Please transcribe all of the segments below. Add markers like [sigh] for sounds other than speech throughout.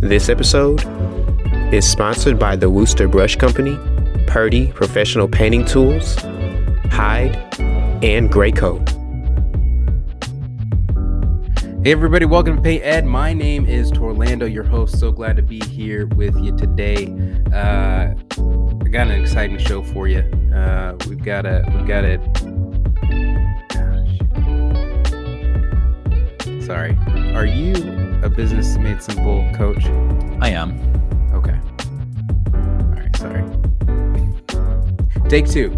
This episode is sponsored by the Wooster Brush Company, Purdy Professional Painting Tools, Hyde, and Graco. Hey everybody, welcome to Paint Ed. My name is Torlando, your host. So glad to be here with you today. Uh, I got an exciting show for you. Uh, we've got a we've got a Sorry. Are you a business made simple coach? I am. Okay. All right, sorry. Take two.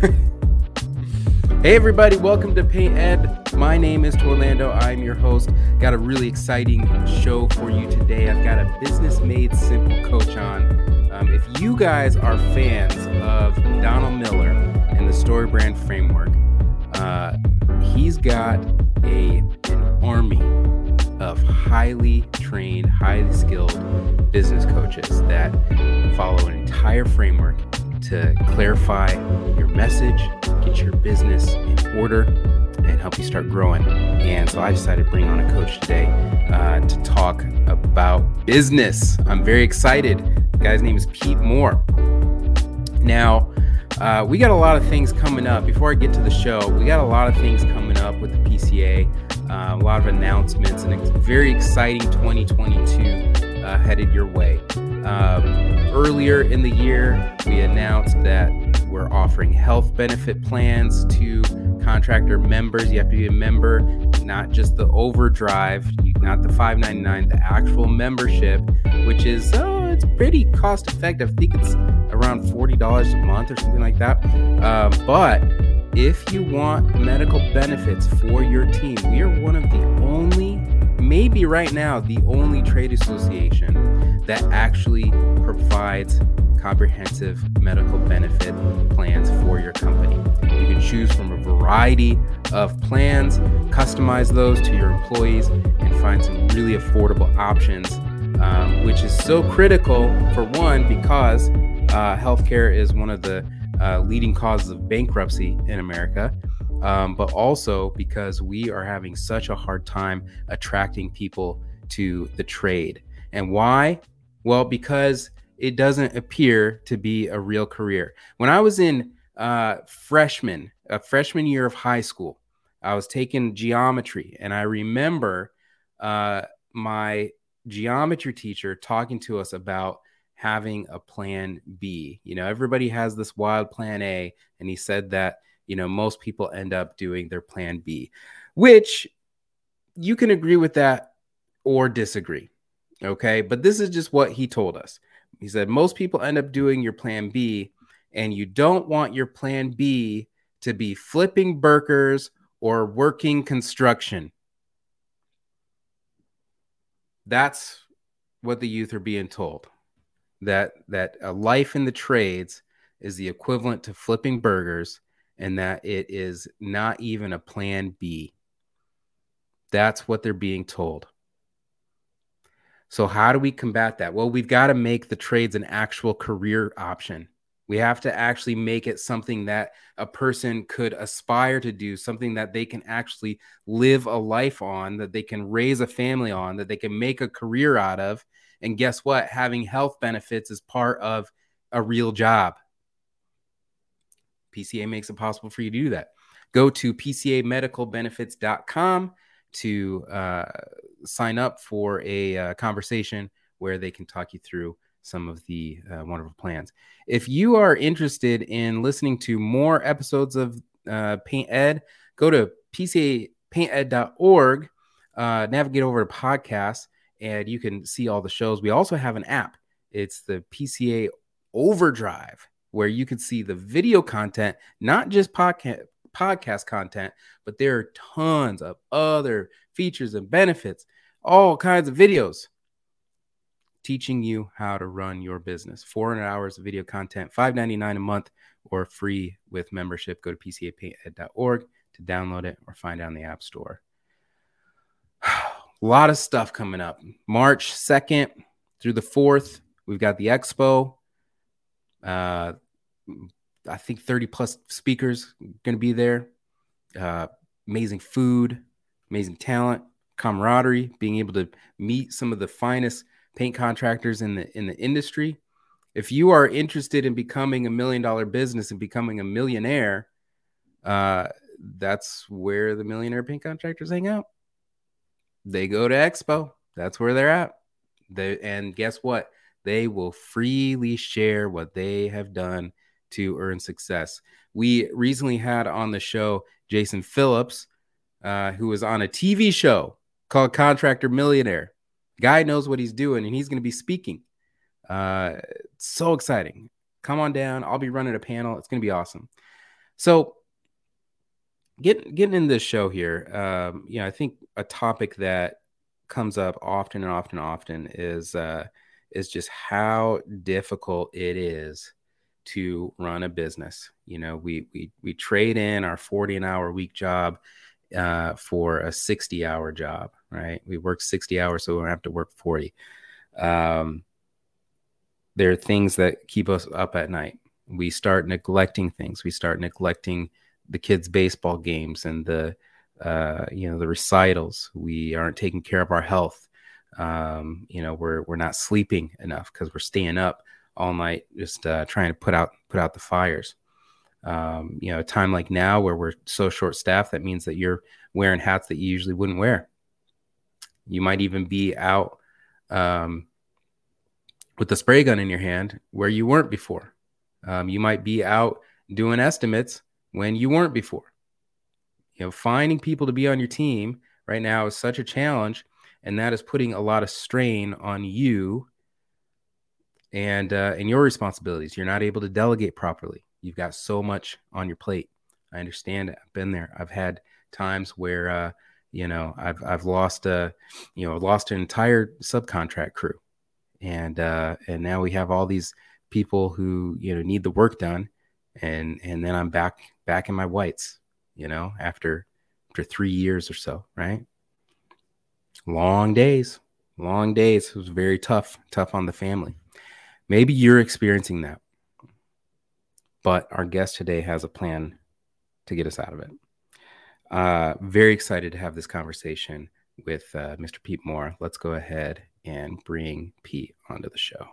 [laughs] hey, everybody, welcome to Paint Ed. My name is Torlando. I'm your host. Got a really exciting show for you today. I've got a business made simple coach on. Um, if you guys are fans of Donald Miller and the StoryBrand Framework, uh, he's got a an army of highly trained, highly skilled business coaches that follow an entire framework to clarify your message, get your business in order, and help you start growing. And so I decided to bring on a coach today uh, to talk about business. I'm very excited. The guy's name is Pete Moore. Now, uh, we got a lot of things coming up. Before I get to the show, we got a lot of things coming up with the PCA, uh, a lot of announcements, and a very exciting 2022 uh, headed your way. Um, earlier in the year, we announced that we're offering health benefit plans to contractor members. You have to be a member, not just the overdrive, not the 599, the actual membership, which is oh, it's pretty cost effective. I think it's around $40 a month or something like that. Um, but if you want medical benefits for your team, we are one of the only, maybe right now, the only trade association that actually provides comprehensive medical benefit plans for your company. You can choose from a variety of plans, customize those to your employees, and find some really affordable options, um, which is so critical for one, because uh, healthcare is one of the uh, leading causes of bankruptcy in America. Um, but also because we are having such a hard time attracting people to the trade. And why? Well, because it doesn't appear to be a real career. When I was in uh, freshman, a freshman year of high school, I was taking geometry, and I remember uh, my geometry teacher talking to us about having a plan B. You know, everybody has this wild plan A, and he said that, you know, most people end up doing their plan B, which you can agree with that or disagree. Okay. But this is just what he told us. He said most people end up doing your plan B, and you don't want your plan B to be flipping burgers or working construction. That's what the youth are being told that that a life in the trades is the equivalent to flipping burgers and that it is not even a plan B. That's what they're being told. So, how do we combat that? Well, we've got to make the trades an actual career option. We have to actually make it something that a person could aspire to do, something that they can actually live a life on, that they can raise a family on, that they can make a career out of. And guess what? Having health benefits is part of a real job. PCA makes it possible for you to do that. Go to PCAmedicalbenefits.com to uh, sign up for a uh, conversation where they can talk you through some of the uh, wonderful plans. If you are interested in listening to more episodes of uh, Paint Ed, go to pcapainted.org, uh, navigate over to podcasts, and you can see all the shows. We also have an app. It's the PCA Overdrive, where you can see the video content, not just podcast podcast content, but there are tons of other features and benefits, all kinds of videos teaching you how to run your business. 400 hours of video content, 5.99 a month, or free with membership. Go to pcapainted.org to download it or find it on the App Store. a [sighs] lot of stuff coming up. March 2nd through the 4th, we've got the expo. Uh, I think 30 plus speakers going to be there. Uh, amazing food, amazing talent, camaraderie, being able to meet some of the finest paint contractors in the in the industry. If you are interested in becoming a million dollar business and becoming a millionaire, uh, that's where the millionaire paint contractors hang out. They go to Expo. That's where they're at. They and guess what? They will freely share what they have done to earn success. We recently had on the show Jason Phillips, uh, who was on a TV show called Contractor Millionaire. Guy knows what he's doing, and he's going to be speaking. Uh, so exciting! Come on down. I'll be running a panel. It's going to be awesome. So, getting getting in this show here, um, you know, I think a topic that comes up often and often and often is uh, is just how difficult it is to run a business. You know, we we we trade in our 40 an hour week job uh, for a 60 hour job, right? We work 60 hours, so we don't have to work 40. Um, there are things that keep us up at night. We start neglecting things. We start neglecting the kids' baseball games and the uh, you know the recitals. We aren't taking care of our health. Um, you know, we're we're not sleeping enough because we're staying up all night just uh, trying to put out put out the fires. Um, you know, a time like now where we're so short staffed, that means that you're wearing hats that you usually wouldn't wear. You might even be out um, with a spray gun in your hand where you weren't before. Um, you might be out doing estimates when you weren't before. You know, finding people to be on your team right now is such a challenge, and that is putting a lot of strain on you and uh, and your responsibilities. You're not able to delegate properly. You've got so much on your plate. I understand it. I've been there. I've had times where uh, you know I've I've lost a you know lost an entire subcontract crew, and uh, and now we have all these people who you know need the work done, and and then I'm back back in my whites, you know, after after three years or so, right? Long days, long days. It was very tough, tough on the family. Maybe you're experiencing that but our guest today has a plan to get us out of it. Uh, very excited to have this conversation with uh, Mr. Pete Moore. Let's go ahead and bring Pete onto the show.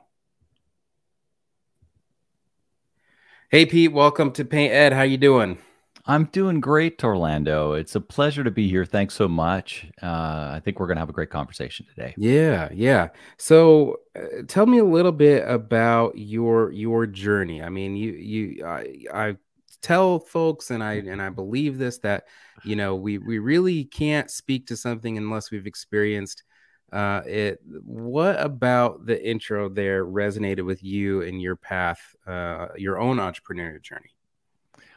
Hey, Pete, welcome to Paint Ed. How you doing? I'm doing great, Torlando. It's a pleasure to be here. Thanks so much. Uh, I think we're going to have a great conversation today. Yeah, yeah. So, uh, tell me a little bit about your your journey. I mean, you you I, I tell folks, and I and I believe this that you know we we really can't speak to something unless we've experienced uh, it. What about the intro there resonated with you and your path, uh, your own entrepreneurial journey?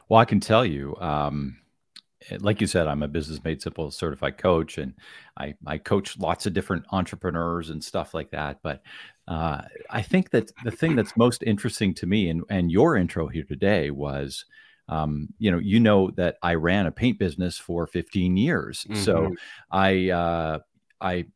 Well, I can tell you, um, like you said, I'm a business made simple certified coach, and I I coach lots of different entrepreneurs and stuff like that. But uh, I think that the thing that's most interesting to me, and and your intro here today was. Um, you know, you know that I ran a paint business for 15 years, mm-hmm. so I uh, I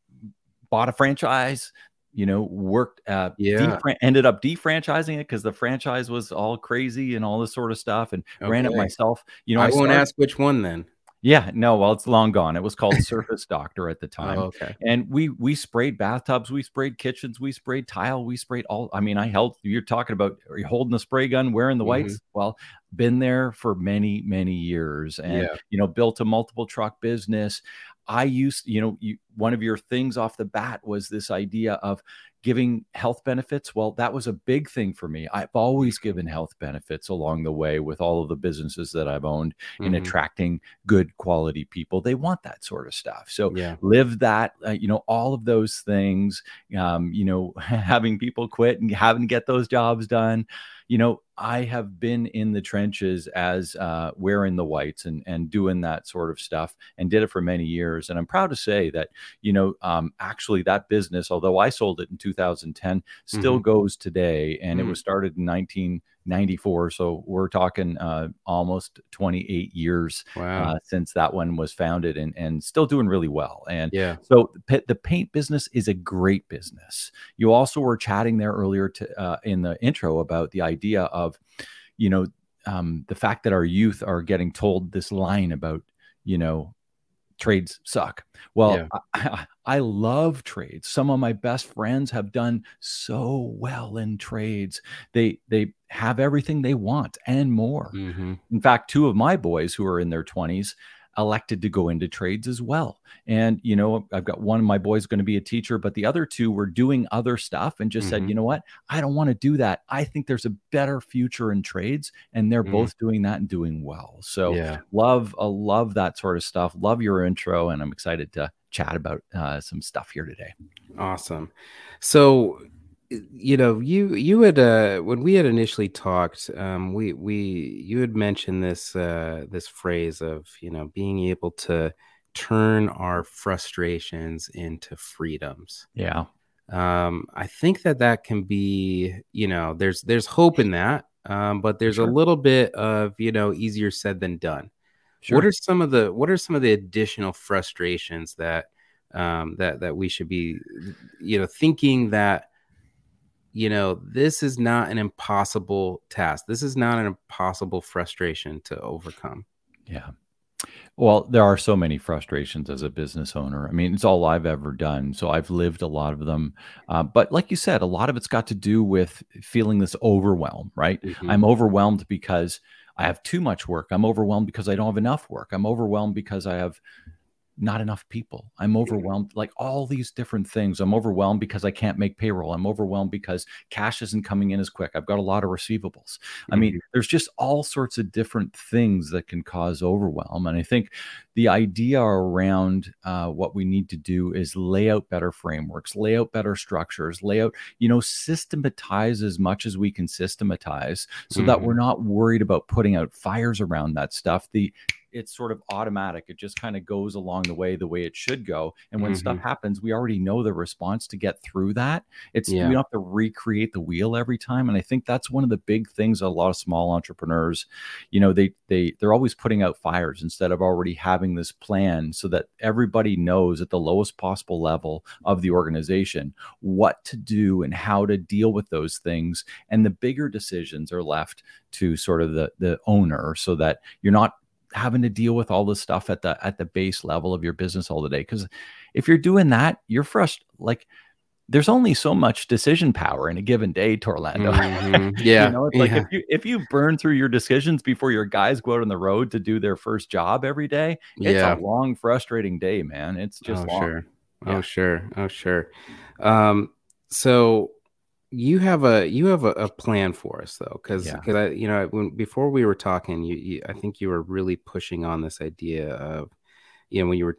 bought a franchise you know, worked, uh, yeah, ended up defranchising it because the franchise was all crazy and all this sort of stuff, and okay. ran it myself. You know, I, I won't ask which one then. Yeah, no, well, it's long gone. It was called [laughs] Surface Doctor at the time. Oh, okay. And we we sprayed bathtubs, we sprayed kitchens, we sprayed tile, we sprayed all. I mean, I held. You're talking about are you holding the spray gun, wearing the whites? Mm-hmm. Well, been there for many many years, and yeah. you know, built a multiple truck business. I used, you know, you, one of your things off the bat was this idea of giving health benefits. Well, that was a big thing for me. I've always given health benefits along the way with all of the businesses that I've owned mm-hmm. in attracting good quality people. They want that sort of stuff. So yeah. live that, uh, you know, all of those things, um, you know, [laughs] having people quit and having to get those jobs done. You know, I have been in the trenches as uh, wearing the whites and and doing that sort of stuff, and did it for many years. And I'm proud to say that you know um, actually that business, although I sold it in 2010, still mm-hmm. goes today, and mm-hmm. it was started in 19. 94. So we're talking uh, almost 28 years wow. uh, since that one was founded and, and still doing really well. And yeah, so the, the paint business is a great business. You also were chatting there earlier to, uh, in the intro about the idea of, you know, um, the fact that our youth are getting told this line about, you know, trades suck. Well, yeah. I, [laughs] I, love trades. Some of my best friends have done so well in trades. They they have everything they want and more. Mm-hmm. In fact, two of my boys who are in their 20s elected to go into trades as well. And, you know, I've got one of my boys going to be a teacher, but the other two were doing other stuff and just mm-hmm. said, you know what? I don't want to do that. I think there's a better future in trades. And they're mm-hmm. both doing that and doing well. So yeah. love, uh, love that sort of stuff. Love your intro. And I'm excited to chat about uh, some stuff here today. Awesome. So, you know you you had uh when we had initially talked um we we you had mentioned this uh this phrase of you know being able to turn our frustrations into freedoms yeah um i think that that can be you know there's there's hope in that um but there's sure. a little bit of you know easier said than done sure. what are some of the what are some of the additional frustrations that um that that we should be you know thinking that you know, this is not an impossible task. This is not an impossible frustration to overcome. Yeah. Well, there are so many frustrations as a business owner. I mean, it's all I've ever done. So I've lived a lot of them. Uh, but like you said, a lot of it's got to do with feeling this overwhelm, right? Mm-hmm. I'm overwhelmed because I have too much work. I'm overwhelmed because I don't have enough work. I'm overwhelmed because I have not enough people. I'm overwhelmed, like all these different things. I'm overwhelmed because I can't make payroll. I'm overwhelmed because cash isn't coming in as quick. I've got a lot of receivables. I mean, mm-hmm. there's just all sorts of different things that can cause overwhelm. And I think the idea around uh, what we need to do is lay out better frameworks, lay out better structures, lay out, you know, systematize as much as we can systematize so mm-hmm. that we're mm-hmm. not worried about putting out fires around that stuff. The it's sort of automatic. It just kind of goes along the way the way it should go. And when mm-hmm. stuff happens, we already know the response to get through that. It's yeah. we don't have to recreate the wheel every time. And I think that's one of the big things a lot of small entrepreneurs, you know, they they they're always putting out fires instead of already having this plan so that everybody knows at the lowest possible level of the organization what to do and how to deal with those things. And the bigger decisions are left to sort of the the owner so that you're not having to deal with all this stuff at the at the base level of your business all the day because if you're doing that you're frustrated like there's only so much decision power in a given day, Torlando. Mm-hmm. [laughs] Yeah. you know, it's like if you if you burn through your decisions before your guys go out on the road to do their first job every day, it's yeah. a long, frustrating day, man. It's just oh, long. Sure. Yeah. Oh, sure. Oh, sure. Um, so you have a you have a, a plan for us though because because yeah. i you know when before we were talking you, you, i think you were really pushing on this idea of you know when you were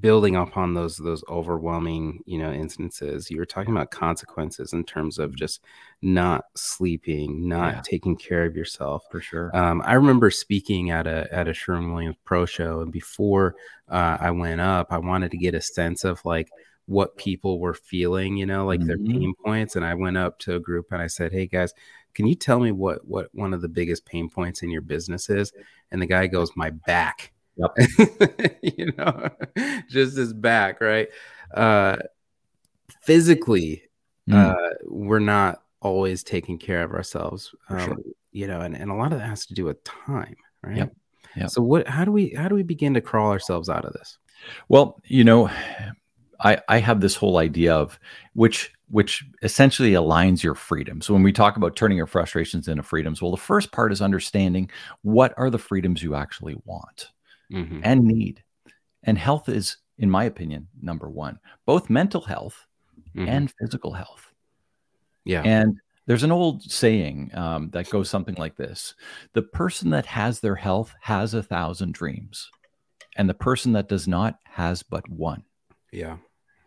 building upon those those overwhelming you know instances you were talking about consequences in terms of just not sleeping not yeah. taking care of yourself for sure um, i remember speaking at a at a sherwin williams pro show and before uh, i went up i wanted to get a sense of like what people were feeling, you know, like mm-hmm. their pain points. And I went up to a group and I said, Hey guys, can you tell me what what one of the biggest pain points in your business is? And the guy goes, My back. Yep. [laughs] you know, just his back, right? Uh physically, mm. uh, we're not always taking care of ourselves. Um, sure. you know, and, and a lot of that has to do with time, right? Yep. Yep. So what how do we how do we begin to crawl ourselves out of this? Well, you know, I, I have this whole idea of which which essentially aligns your freedom. So when we talk about turning your frustrations into freedoms, well, the first part is understanding what are the freedoms you actually want mm-hmm. and need. And health is, in my opinion, number one, both mental health mm-hmm. and physical health. Yeah. And there's an old saying um, that goes something like this The person that has their health has a thousand dreams, and the person that does not has but one. Yeah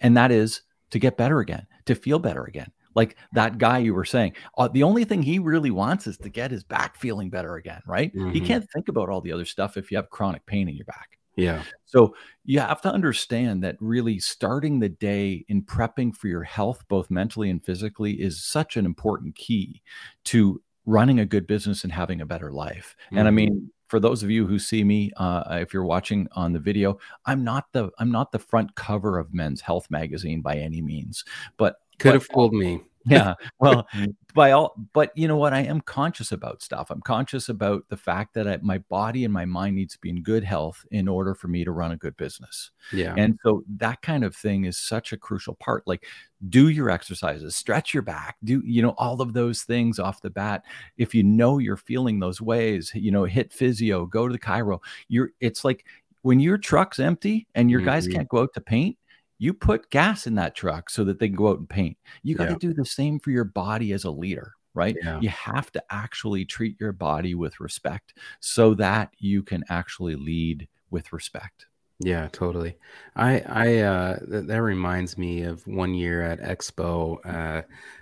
and that is to get better again, to feel better again. like that guy you were saying uh, the only thing he really wants is to get his back feeling better again right mm-hmm. he can't think about all the other stuff if you have chronic pain in your back yeah so you have to understand that really starting the day in prepping for your health both mentally and physically is such an important key to running a good business and having a better life mm-hmm. and i mm-hmm. mean for those of you who see me uh, if you're watching on the video i'm not the i'm not the front cover of men's health magazine by any means but could have fooled me yeah well [laughs] by all but you know what? I am conscious about stuff. I'm conscious about the fact that I, my body and my mind needs to be in good health in order for me to run a good business. Yeah. And so that kind of thing is such a crucial part like do your exercises stretch your back do you know all of those things off the bat. If you know you're feeling those ways you know hit physio go to the chiro you're it's like when your truck's empty and your mm-hmm. guys can't go out to paint you put gas in that truck so that they can go out and paint. You got to yeah. do the same for your body as a leader, right? Yeah. You have to actually treat your body with respect so that you can actually lead with respect. Yeah, totally. I I uh th- that reminds me of one year at Expo. Uh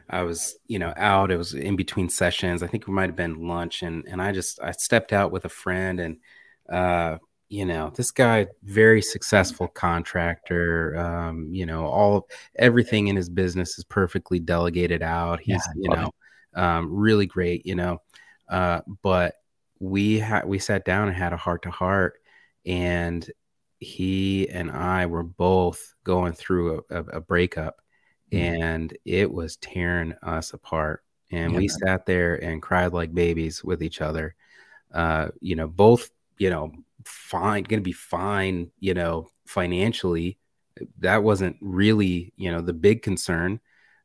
I was, you know, out. It was in between sessions. I think it might have been lunch and and I just I stepped out with a friend and uh you know this guy very successful contractor um you know all everything in his business is perfectly delegated out he's yeah, you know um really great you know uh but we had we sat down and had a heart to heart and he and i were both going through a, a breakup mm-hmm. and it was tearing us apart and yeah. we sat there and cried like babies with each other uh you know both you know fine, going to be fine, you know, financially. That wasn't really, you know, the big concern.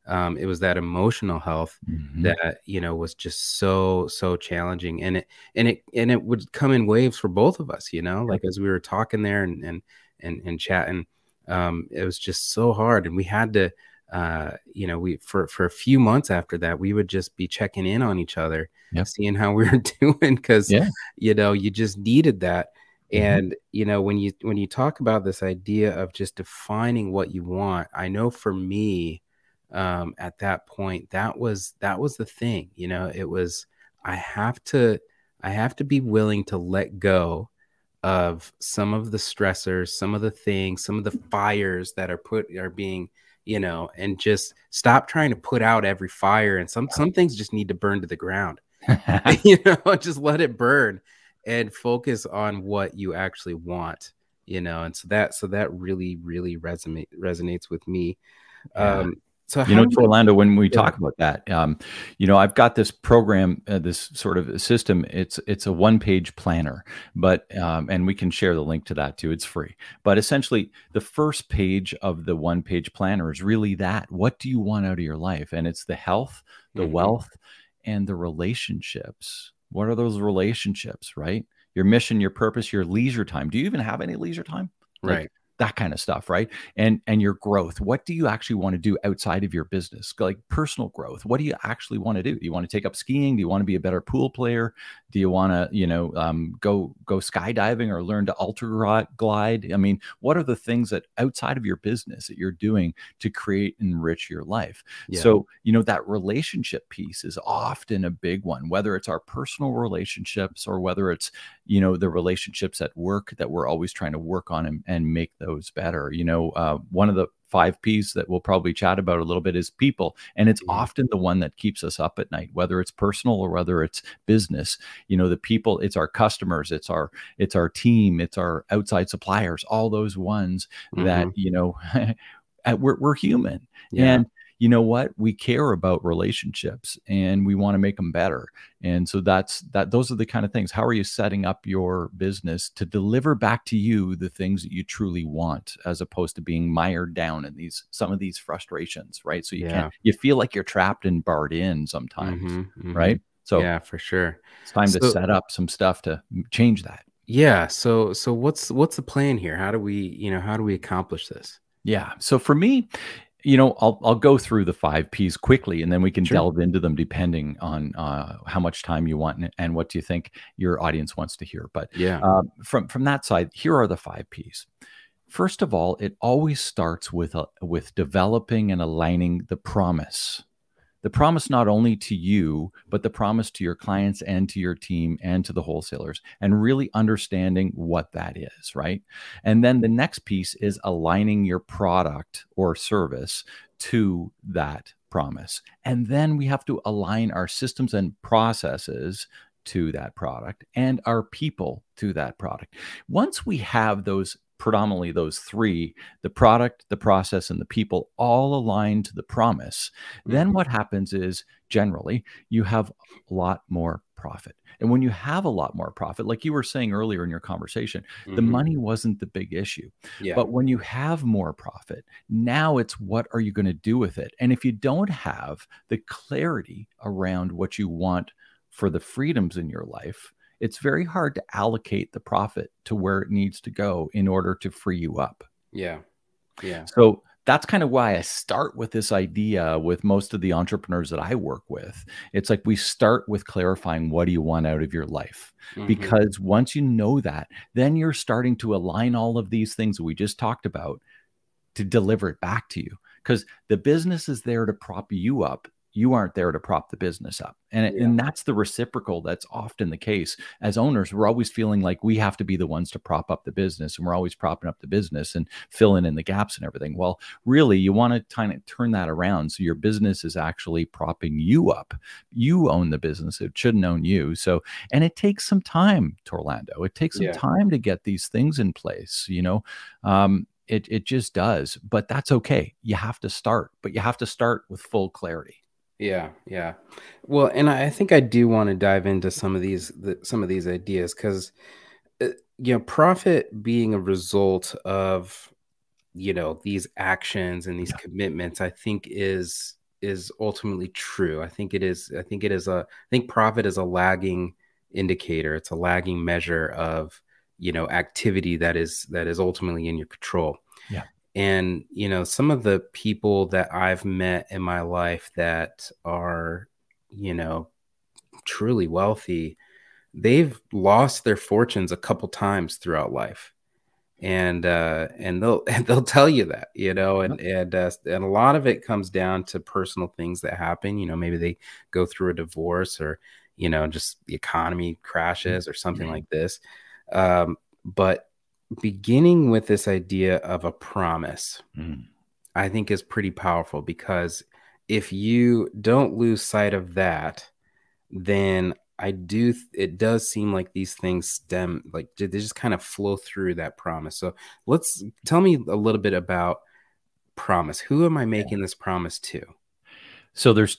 Um, it was that emotional health mm-hmm. that you know was just so so challenging, and it and it and it would come in waves for both of us. You know, like as we were talking there and and and, and chatting, um, it was just so hard, and we had to uh, you know, we for for a few months after that, we would just be checking in on each other, yep. seeing how we were [laughs] doing, because yeah. you know, you just needed that. Mm-hmm. And you know, when you when you talk about this idea of just defining what you want, I know for me, um, at that point, that was that was the thing. You know, it was I have to I have to be willing to let go of some of the stressors, some of the things, some of the fires that are put are being, you know, and just stop trying to put out every fire. And some some things just need to burn to the ground. [laughs] [laughs] you know, just let it burn and focus on what you actually want you know and so that so that really really resonate resonates with me. Yeah. um so you know torlando when we yeah. talk about that um you know i've got this program uh, this sort of system. It's it's a one page planner but um and we can share the link to that too. It's free. But essentially the first page of the one page planner is really that. What do you want out of your life? And it's the health the mm-hmm. wealth and the relationships what are those relationships, right? Your mission, your purpose, your leisure time. Do you even have any leisure time? Like, right that kind of stuff right? And and your growth what do you actually want to do outside of your business? Like personal growth what do you actually want to do? Do you want to take up skiing? Do you want to be a better pool player? Do you want to you know um, go go skydiving or learn to ultra glide? I mean what are the things that outside of your business that you're doing to create and enrich your life? Yeah. so you know that relationship piece is often a big one whether it's our personal relationships or whether it's you know the relationships at work that we're always trying to work on and, and make better you know uh, one of the five P's that we'll probably chat about a little bit is people. And it's often the one that keeps us up at night, whether it's personal or whether it's business. You know, the people, it's our customers, it's our, it's our team, it's our outside suppliers, all those ones mm-hmm. that, you know, [laughs] we're, we're human. Yeah. And you know what? We care about relationships and we want to make them better. And so that's that those are the kind of things. How are you setting up your business to deliver back to you the things that you truly want as opposed to being mired down in these some of these frustrations right? So you yeah. can't you feel like you're trapped and barred in sometimes mm-hmm, mm-hmm. right so yeah for sure. it's time so, to set up some stuff to change that. Yeah so so what's what's the plan here? How do we you know how do we accomplish this? Yeah so for me you know i'll i'll go through the five p's quickly and then we can sure. delve into them depending on uh, how much time you want and, and, what do you think your audience wants to hear. But yeah. uh, from from that side here are the five p's. First of all it always starts with a, with developing and aligning the promise the promise not only to you, but the promise to your clients and to your team and to the wholesalers, and really understanding what that is, right? And then the next piece is aligning your product or service to that promise. And then we have to align our systems and processes to that product and our people to that product. Once we have those predominantly those three the product, the process, and the people all aligned to the promise, then mm-hmm. what happens is generally you have a lot more profit. And when you have a lot more profit, like you were saying earlier in your conversation, mm-hmm. the money wasn't the big issue. Yeah. But when you have more profit, now it's what are you going to do with it? And if you don't have the clarity around what you want for the freedoms in your life, it's very hard to allocate the profit to where it needs to go in order to free you up. Yeah. Yeah. So that's kind of why I start with this idea with most of the entrepreneurs that I work with. It's like we start with clarifying what do you want out of your life? Mm-hmm. Because once you know that, then you're starting to align all of these things we just talked about to deliver it back to you. Because the business is there to prop you up you aren't there to prop the business up. And, yeah. and that's the reciprocal that's often the case. As owners, we're always feeling like we have to be the ones to prop up the business and we're always propping up the business and filling in the gaps and everything. Well, really, you want to kind of turn that around so your business is actually propping you up. You own the business, it shouldn't own you. So, and it takes some time, Torlando. It takes some yeah. time to get these things in place, you know. Um, it, it just does, but that's okay. You have to start, but you have to start with full clarity. Yeah, yeah. Well, and I think I do want to dive into some of these the, some of these ideas because uh, you know profit being a result of you know these actions and these yeah. commitments i think is is ultimately true i think it is i think it is a i think profit is a lagging indicator it's a lagging measure of you know activity that is that is ultimately in your control yeah and you know some of the people that i've met in my life that are you know truly wealthy they've lost their fortunes a couple times throughout life. And uh and they'll [laughs] and they'll tell you that you know and and uh, and a lot of it comes down to personal things that happen. You know maybe they go through a divorce or you know just the economy crashes or something mm-hmm. like this. Um but beginning with this idea of a promise, mm. I think is pretty powerful because if you don't lose sight of that, then I do, it does seem like these things stem, like they just kind of flow through that promise. So let's tell me a little bit about promise. Who am I making this promise to? So there's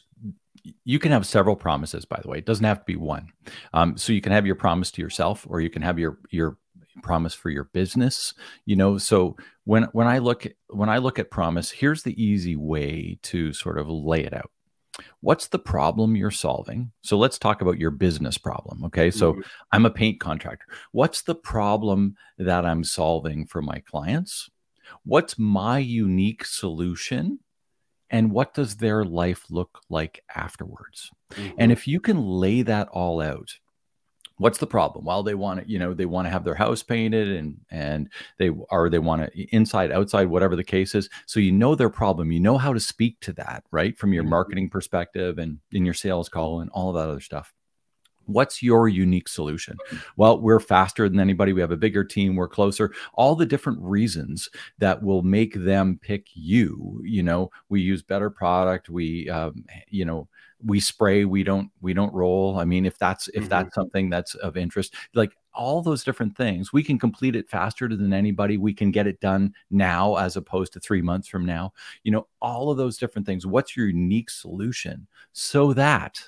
you can have several promises by the way it doesn't have to be one um, so you can have your promise to yourself or you can have your your promise for your business you know? So when when i look when i look at promise here's the easy way to sort of lay it out. What's the problem you're solving? So let's talk about your business problem okay? So mm-hmm. i'm a paint contractor. What's the problem that i'm solving for my clients? What's my unique solution? And what does their life look like afterwards? Mm-hmm. and if you can lay that all out what's the problem? Well they want to you know they want to have their house painted and and they or they want to inside outside whatever the case is. So you know their problem. You know how to speak to that right from your mm-hmm. marketing perspective and in your sales call and all of that other stuff what's your unique solution? Well we're faster than anybody. We have a bigger team. We're closer. All the different reasons that will make them pick you. You know we use better product. We um, you know we spray. We don't we don't roll. I mean if that's if mm-hmm. that's something that's of interest like all those different things we can complete it faster than anybody. We can get it done now as opposed to 3 months from now. You know all of those different things. What's your unique solution so that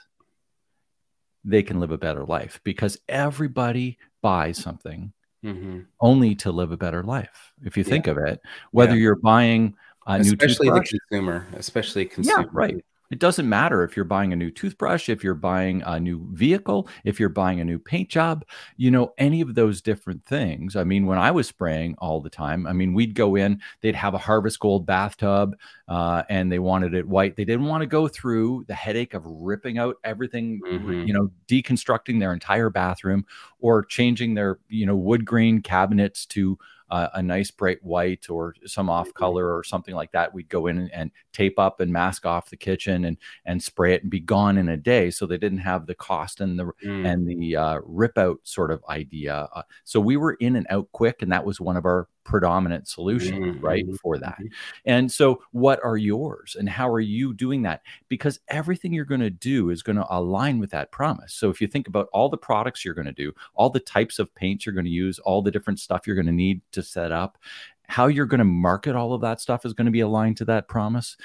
they can live a better life because everybody buys something mm-hmm. only to live a better life if you think of it whether yeah. you're buying a especially new the consumer especially consumer yeah, right it doesn't matter if you're buying a new toothbrush, if you're buying a new vehicle, if you're buying a new paint job, you know, any of those different things. I mean, when I was spraying all the time, I mean, we'd go in, they'd have a harvest gold bathtub uh, and they wanted it white. They didn't want to go through the headache of ripping out everything, mm-hmm. you know, deconstructing their entire bathroom or changing their, you know, wood grain cabinets to uh, a nice bright white or some off mm-hmm. color or something like that, we'd go in and, tape up and mask off the kitchen and and spray it and be gone in a day. So they didn't have the cost and the mm. and the uh, rip out sort of idea. Uh, so we were in and out quick, and that was one of our predominant solution mm-hmm. right, for that. Mm-hmm. And so, what are yours, and how are you doing that? Because everything you're going to do is going to align with that promise. So if you think about all the products you're going to do, all the types of paints you're going to use, all the different stuff you're going to need to set up, how you're going to market all of that stuff is going to be aligned to that promise.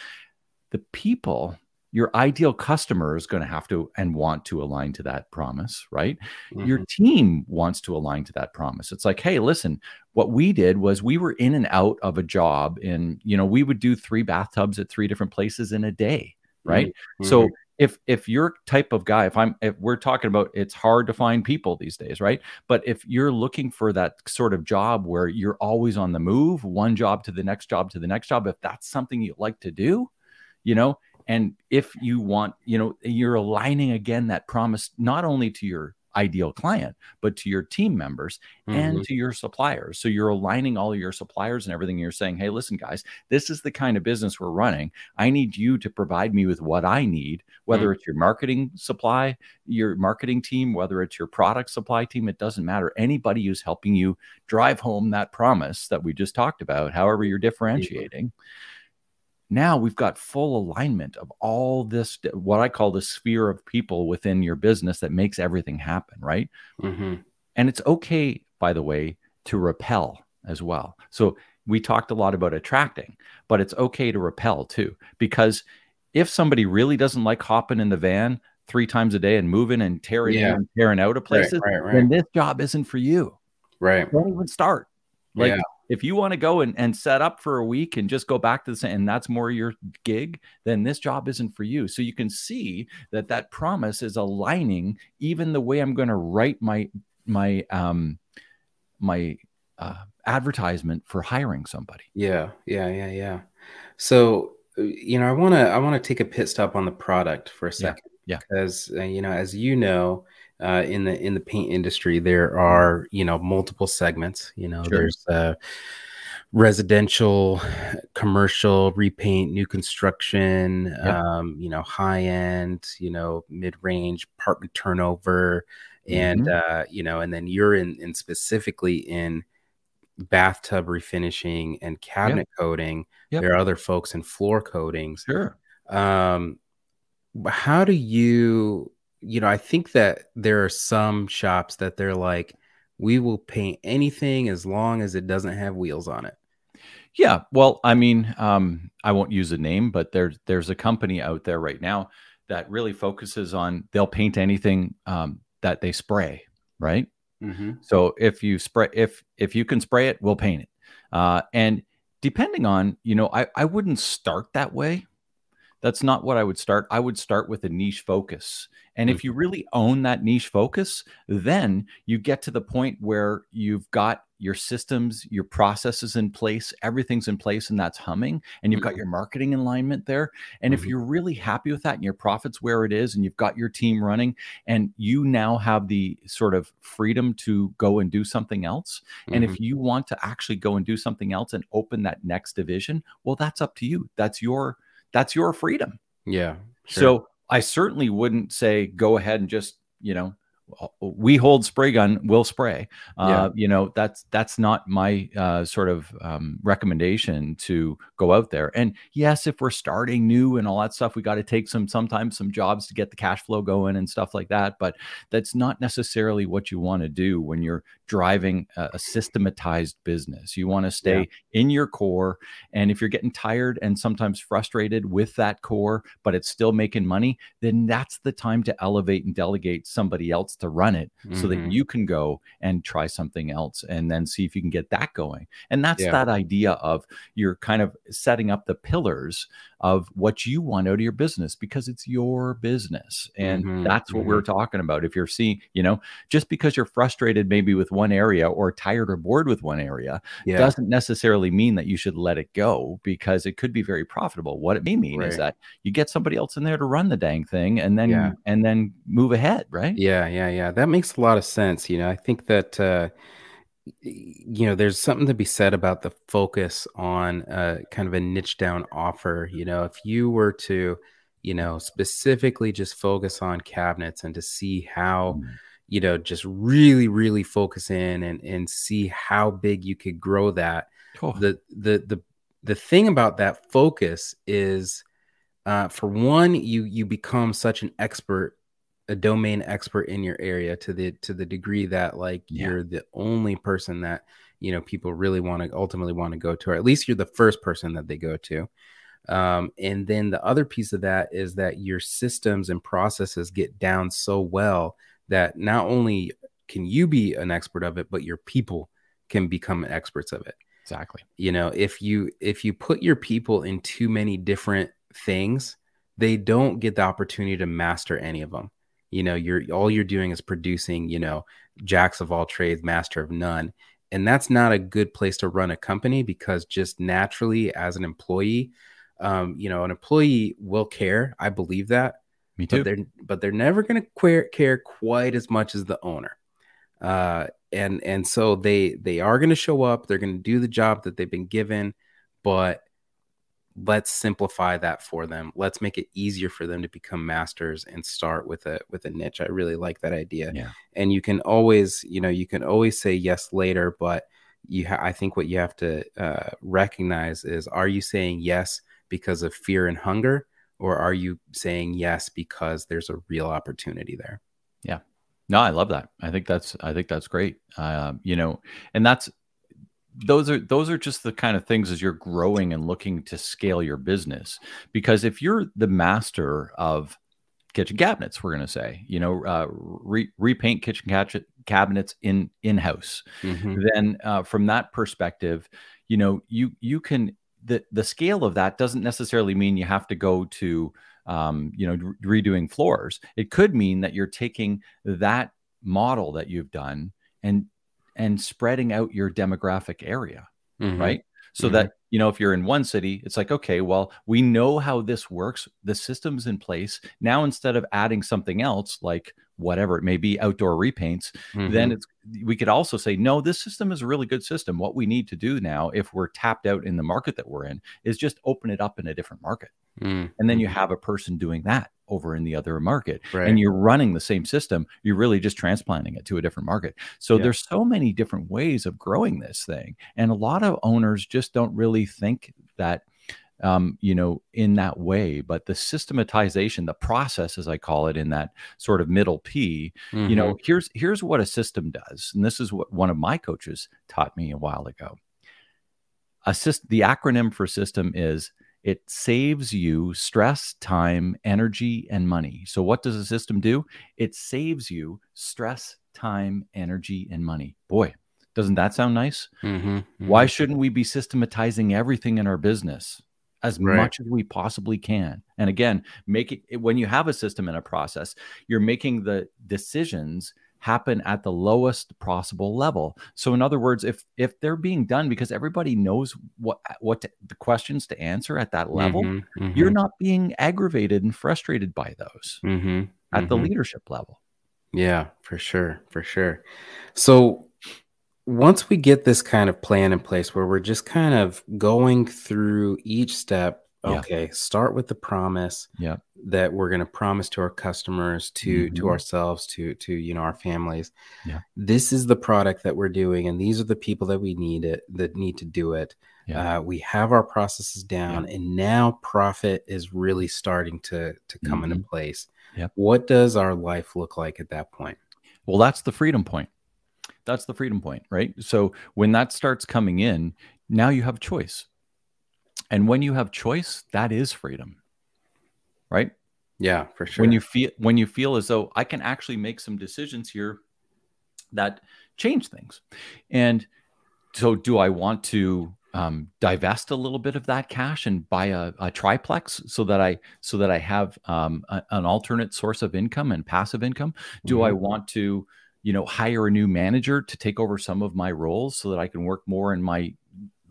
The people your ideal customer is going to have to and want to align to that promise, right? Mm-hmm. Your team wants to align to that promise. It's like, hey, listen, what we did was we were in and out of a job and you know, we would do three bathtubs at three different places in a day, right? Mm-hmm. So if if you're type of guy if i'm if we're talking about it's hard to find people these days right but if you're looking for that sort of job where you're always on the move one job to the next job to the next job if that's something you like to do you know and if you want you know you're aligning again that promise not only to your ideal client, but to your team members mm-hmm. and to your suppliers. So you're aligning all of your suppliers and everything. You're saying, hey, listen, guys, this is the kind of business we're running. I need you to provide me with what I need, whether mm-hmm. it's your marketing supply, your marketing team, whether it's your product supply team, it doesn't matter. Anybody who's helping you drive home that promise that we just talked about, however you're differentiating. Mm-hmm now we've got full alignment of all this what i call the sphere of people within your business that makes everything happen right mm-hmm. and it's okay by the way to repel as well so we talked a lot about attracting but it's okay to repel too because if somebody really doesn't like hopping in the van three times a day and moving and tearing yeah. and tearing out of places right, right, right. then this job isn't for you right don't even start like yeah if you want to go and, and set up for a week and just go back to the same and that's more your gig then this job isn't for you. So you can see that that promise is aligning even the way i'm going to write my my um my uh, advertisement for hiring somebody. Yeah yeah yeah yeah. So uh, you know i want to i want to take a pit stop on the product for a second yeah. because uh, you know as you know uh, in the in the paint industry, there are you know multiple segments. You know, sure. there's uh, residential, commercial, repaint, new construction. Um, you know, high end. You know, mid range, apartment turnover, and mm-hmm. uh, you know, and then you're in in specifically in bathtub refinishing and cabinet yep. coating. Yep. There are other folks in floor coatings. Sure. Um, how do you you know, I think that there are some shops that they're like, we will paint anything as long as it doesn't have wheels on it. Yeah, well, I mean, um, I won't use a name, but there's there's a company out there right now that really focuses on they'll paint anything um, that they spray, right? Mm-hmm. So if you spray, if if you can spray it, we'll paint it. Uh, and depending on, you know, I I wouldn't start that way. That's not what I would start. I would start with a niche focus and if mm-hmm. you really own that niche focus, then you get to the point where you've got your systems, your processes in place, everything's in place and that's humming, and you've got mm-hmm. your marketing alignment there. And mm-hmm. if you're really happy with that and your profits where it is, and you've got your team running, and you now have the sort of freedom to go and do something else. Mm-hmm. And if mm-hmm. you want to actually go and do something else and open that next division, well, that's up to you. That's your that's your freedom. Yeah. Sure. So I certainly wouldn't say go ahead and just, you know, we hold spray gun we'll spray uh, yeah. you know that's that's not my uh, sort of um, recommendation to go out there and yes if we're starting new and all that stuff we got to take some sometimes some jobs to get the cash flow going and stuff like that but that's not necessarily what you want to do when you're driving a, a systematized business you want to stay yeah. in your core and if you're getting tired and sometimes frustrated with that core but it's still making money then that's the time to elevate and delegate somebody else to run it mm-hmm. so that mm-hmm. you can go and try something else and then see if you can get that going. And that's yeah. that idea of you're kind of setting up the pillars of what you want out of your business because it's your business. And mm-hmm. that's what mm-hmm. we're talking about. If you're seeing, you know, just because you're frustrated maybe with one area or tired or bored with one area yeah. doesn't necessarily mean that you should let it go because it could be very profitable. What it may mean right. is that you get somebody else in there to run the dang thing and then yeah. and then move ahead, right? Yeah, yeah, yeah. That makes a lot of sense. You know, I think that uh you know, there's something to be said about the focus on uh, kind of a niche down offer. You know, if you were to, you know, specifically just focus on cabinets and to see how, mm. You know, just really, really focus in and and see how big you could grow that. Oh. The the the the thing about that focus is, uh, for one, you you become such an expert a domain expert in your area to the to the degree that like yeah. you're the only person that you know people really want to ultimately want to go to or at least you're the first person that they go to um, and then the other piece of that is that your systems and processes get down so well that not only can you be an expert of it but your people can become experts of it. Exactly. You know if you if you put your people in too many different things they don't get the opportunity to master any of them you know you're all you're doing is producing you know jacks of all trades master of none. And that's not a good place to run a company because just naturally as an employee um, you know an employee will care. I believe that me too. but they're but they're never going to care quite as much as the owner. Uh, and and so they they are going to show up they're going to do the job that they've been given but let's simplify that for them. Let's make it easier for them to become masters and start with a with a niche. I really like that idea. Yeah. and you can always you know you can always say yes later but you ha- i think what you have to uh, recognize is are you saying yes because of fear and hunger or are you saying yes because there's a real opportunity there? Yeah. No i love that. I think that's i think that's great. Uh, you know and that's those are those are just the kind of things as you're growing and looking to scale your business. Because if you're the master of kitchen cabinets we're going to say you know uh, re- repaint kitchen cabinets in in house mm-hmm. then uh, from that perspective you know you you can the the scale of that doesn't necessarily mean you have to go to um, you know redoing floors it could mean that you're taking that model that you've done and and spreading out your demographic area, mm-hmm. right? So mm-hmm. that, you know, if you're in one city, it's like, okay, well, we know how this works. The system's in place. Now, instead of adding something else like whatever it may be, outdoor repaints, mm-hmm. then it's we could also say, no, this system is a really good system. What we need to do now, if we're tapped out in the market that we're in, is just open it up in a different market. Mm-hmm. And then you have a person doing that over in the other market right. and you're running the same system you're really just transplanting it to a different market so yeah. there's so many different ways of growing this thing and a lot of owners just don't really think that um, you know, in that way. But the systematization, the process, as I call it, in that sort of middle P, mm-hmm. you know, mm-hmm. here's here's what a system does, and this is what one of my coaches taught me a while ago. Assist the acronym for system is it saves you stress, time, energy, and money. So, what does a system do? It saves you stress, time, energy, and money. Boy, doesn't that sound nice? Mm-hmm, mm-hmm. Why shouldn't we be systematizing everything in our business as right. much as we possibly can? And again, make it when you have a system and a process, you're making the decisions happen at the lowest possible level. So in other words, if if they're being done because everybody knows what what to, the questions to answer at that level, mm-hmm, mm-hmm. you're not being aggravated and frustrated by those mm-hmm, at the mm-hmm. leadership level. Yeah, for sure, for sure. So once we get this kind of plan in place where we're just kind of going through each step okay yeah. start with the promise yeah. that we're going to promise to our customers to mm-hmm. to ourselves to to you know our families yeah. this is the product that we're doing and these are the people that we need it that need to do it uh, we have our processes down and now profit is really starting to to come mm-hmm. into place what does our life look like at that point well that's the freedom point that's the freedom point right so when that starts coming in now you have choice and when you have choice, that is freedom. Right? Yeah, for sure. When you feel when you feel as though I can actually make some decisions here that change things. And so do I want to um, divest a little bit of that cash and buy a, a triplex so that I so that I have um, a, an alternate source of income and passive income? Do mm-hmm. I want to, you know, hire a new manager to take over some of my roles so that I can work more in my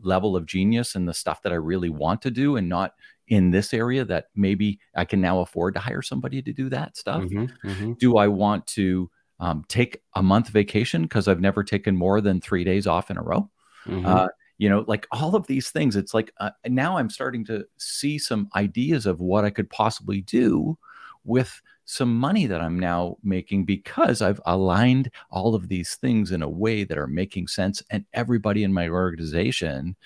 level of genius and the stuff that I really want to do and not in this area that maybe I can now afford to hire somebody to do that stuff? Mm-hmm, mm-hmm. Do I want to um, take a month vacation because I've never taken more than three days off in a row. Mm-hmm. Uh, you know, like all of these things. It's like uh, now I'm starting to see some ideas of what I could possibly do with some money that I'm now making because I've aligned all of these things in a way that are making sense. And everybody in my organization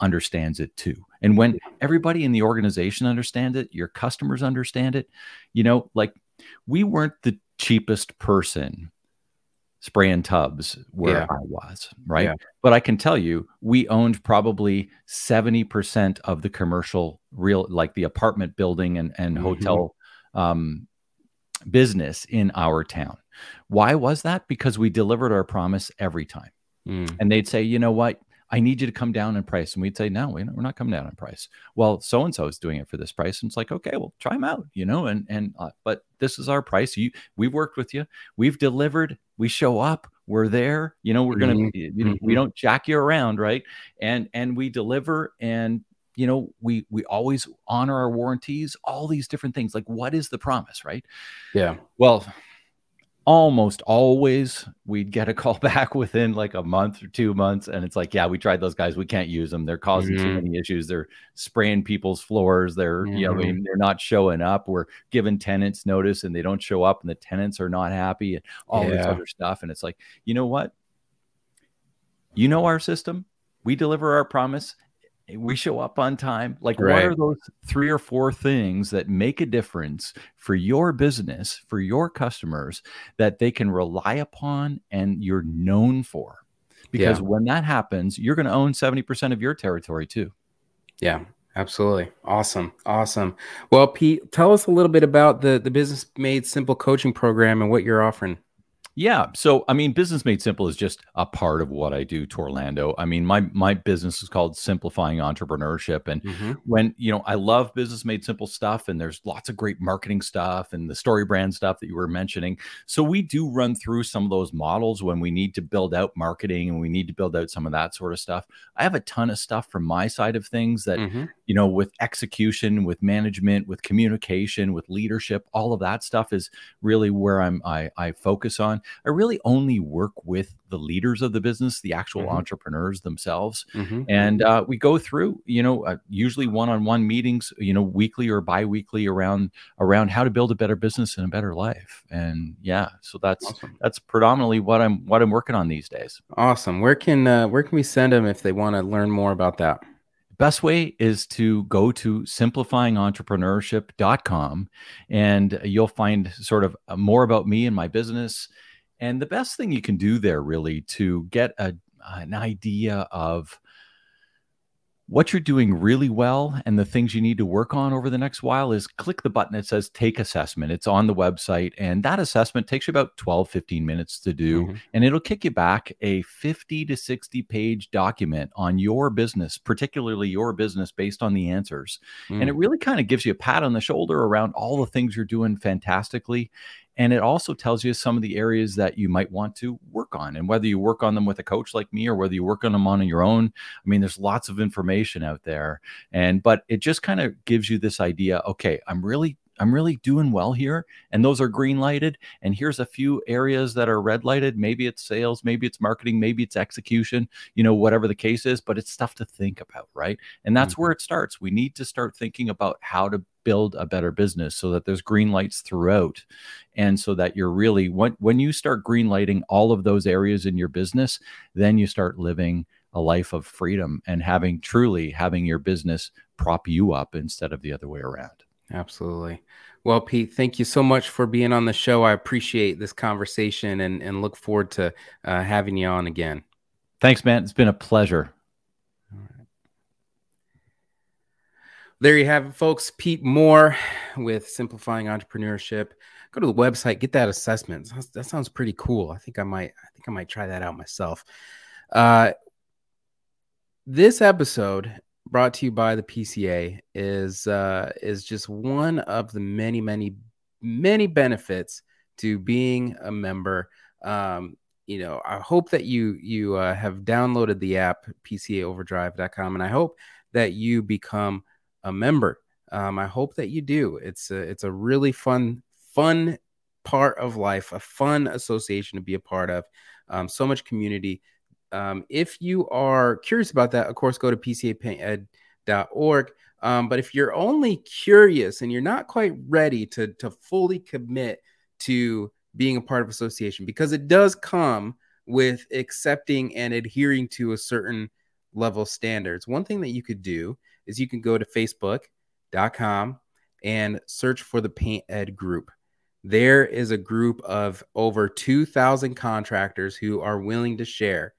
understands it too. And when everybody in the organization understands it, your customers understand it, you know, like we weren't the cheapest person spraying tubs where yeah. I was, right? Yeah. But I can tell you, we owned probably 70% of the commercial real, like the apartment building and, and mm-hmm. hotel um, business in our town. Why was that? Because we delivered our promise every time. Mm. And they'd say, you know what? I need you to come down in price. And we'd say, no, we're not coming down in price. Well, so and so is doing it for this price. And it's like, okay, well, try them out, you know, and, and, uh, but this is our price. You, we've worked with you. We've delivered. We show up. We're there. You know, we're going to, mm-hmm. you know, we mm-hmm. don't jack you around. Right. And, and we deliver and, you know, we, we always honor our warranties, all these different things. Like, what is the promise? Right. Yeah. Well, almost always we'd get a [laughs] call back within like a month or two months and it's like yeah we tried those guys we can't use them they're causing mm-hmm. too many issues they're spraying people's floors they're mm-hmm. you know I mean, mm-hmm. they're not showing up we're giving tenants notice and they don't show up and the tenants are not happy and all yeah. this other stuff and it's like you know what you know our system we deliver our promise Eh, we show up on time like right. what are those three or four things that make a difference for your business for your customers that they can rely upon and you're known for? Because yeah. when that happens you're going to own 70% of your territory too. Yeah absolutely. Awesome awesome. Well pete tell us a little bit about the the business made simple coaching program and what you're offering yeah. So, I mean, Business Made Simple is just a part of what I do Torlando. I mean, my my business is called Simplifying Entrepreneurship. And mm-hmm. when, you know, I love Business Made Simple stuff and there's lots of great marketing stuff and the StoryBrand stuff that you were mentioning. So we do run through some of those models when we need to build out marketing and we need to build out some of that sort of stuff. I have a ton of stuff from my side of things that, mm-hmm. you know, with execution, with management, with communication, with leadership, all of that stuff is really where I'm I, I focus on. I really only work with the leaders of the business, the actual mm-hmm. entrepreneurs themselves. Mm-hmm. And uh, we go through, you know, uh, usually one-on-one meetings, you know, weekly or bi-weekly around around how to build a better business and a better life. And yeah, so that's awesome. that's predominantly what I'm what I'm working on these days. Awesome. Where can uh, where can we send them if they want to learn more about that? best way is to go to simplifyingentrepreneurship.com and you'll find sort of uh, more about me and my business and the best thing you can do there, really, to get a, an idea of what you're doing really well and the things you need to work on over the next while is click the button that says take assessment. It's on the website, and that assessment takes you about 12, 15 minutes to do. Mm-hmm. And it'll kick you back a 50 to 60 page document on your business, particularly your business based on the answers. Mm. And it mm. really kind of gives you a pat on the shoulder around all the things you're doing fantastically. And it also tells you some of the areas that you might want to work on. And whether you work on them with a coach like me or whether you work on them on your own, I mean, there's lots of information out there. And, but it just kind of gives you this idea okay, I'm really I'm really doing well here. And those are green lighted. And here's a few areas that are red lighted. Maybe it's sales, maybe it's marketing, maybe it's execution, you know, whatever the case is, but it's stuff to think about, right? And that's mm-hmm. where it starts. We need to start thinking about how to build a better business so that there's green lights throughout. And so that you're really, when, when you start green lighting all of those areas in your business, then you start living a life of freedom and having truly having your business prop you up instead of the other way around. Absolutely. Well, Pete, thank you so much for being on the show. I appreciate this conversation and, and look forward to uh, having you on again. Thanks, man. It's been a pleasure. There you have it, folks. Pete Moore with Simplifying Entrepreneurship. Go to the website, get that assessment. That sounds pretty cool. I think I might. I think I might try that out myself. Uh, this episode brought to you by the PCA is uh, is just one of the many, many, many benefits to being a member. Um, you know, I hope that you you uh, have downloaded the app PCAOverdrive.com, and I hope that you become a member. Um, I hope that you do. It's a, it's a really fun fun part of life, a fun association to be a part of. Um, so much community. Um, if you are curious about that, of course, go to pcapainted.org. Um, but if you're only curious and you're not quite ready to, to fully commit to being a part of association, because it does come with accepting and adhering to a certain level standards. One thing that you could do is you can go to facebook.com and search for the Paint Ed group. There is a group of over 2,000 contractors who are willing to share.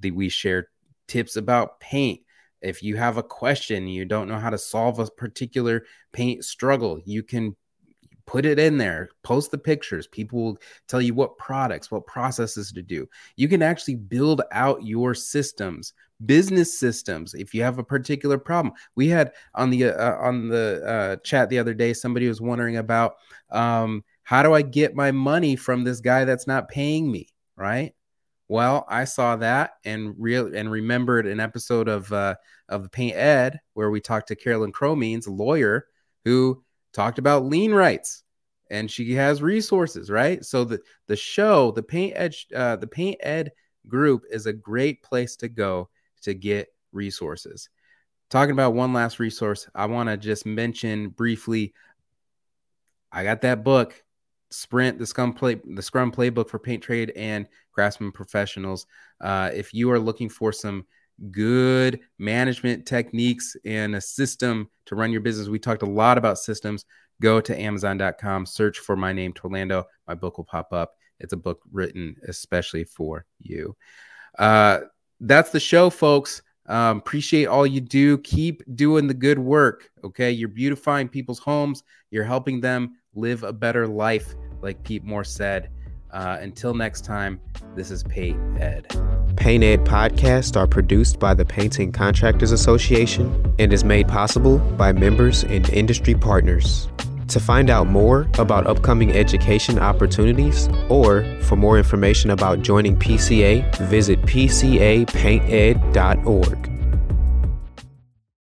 We share tips about paint. If you have a question, you don't know how to solve a particular paint struggle, you can put it in there, post the pictures. People will tell you what products, what processes to do. You can actually build out your systems, business systems. If you have a particular problem, we had on the uh, on the uh, chat the other day, somebody was wondering about um, how do I get my money from this guy that's not paying me, right? Well, I saw that and real and remembered an episode of uh, of the Paint Ed where we talked to Carolyn Cromines, lawyer who talked about lien rights, and she has resources, right? So the the show, the Paint Ed, uh, the Paint Ed group is a great place to go to get resources. Talking about one last resource, I want to just mention briefly. I got that book Sprint, the Scrum play, the Scrum playbook for paint trade and craftsman professionals. Uh, if you are looking for some good management techniques and a system to run your business, we talked a lot about systems. Go to Amazon.com, search for my name, Torlando. My book will pop up. It's a book written especially for you. Uh, that's the show, folks. Um, appreciate all you do. Keep doing the good work. Okay. You're beautifying people's homes, you're helping them live a better life, like Pete Moore said. Uh, until next time, this is Paint Ed. Paint Ed podcasts are produced by the Painting Contractors Association and is made possible by members and industry partners. To find out more about upcoming education opportunities or for more information about joining PCA, visit pcapainted.org.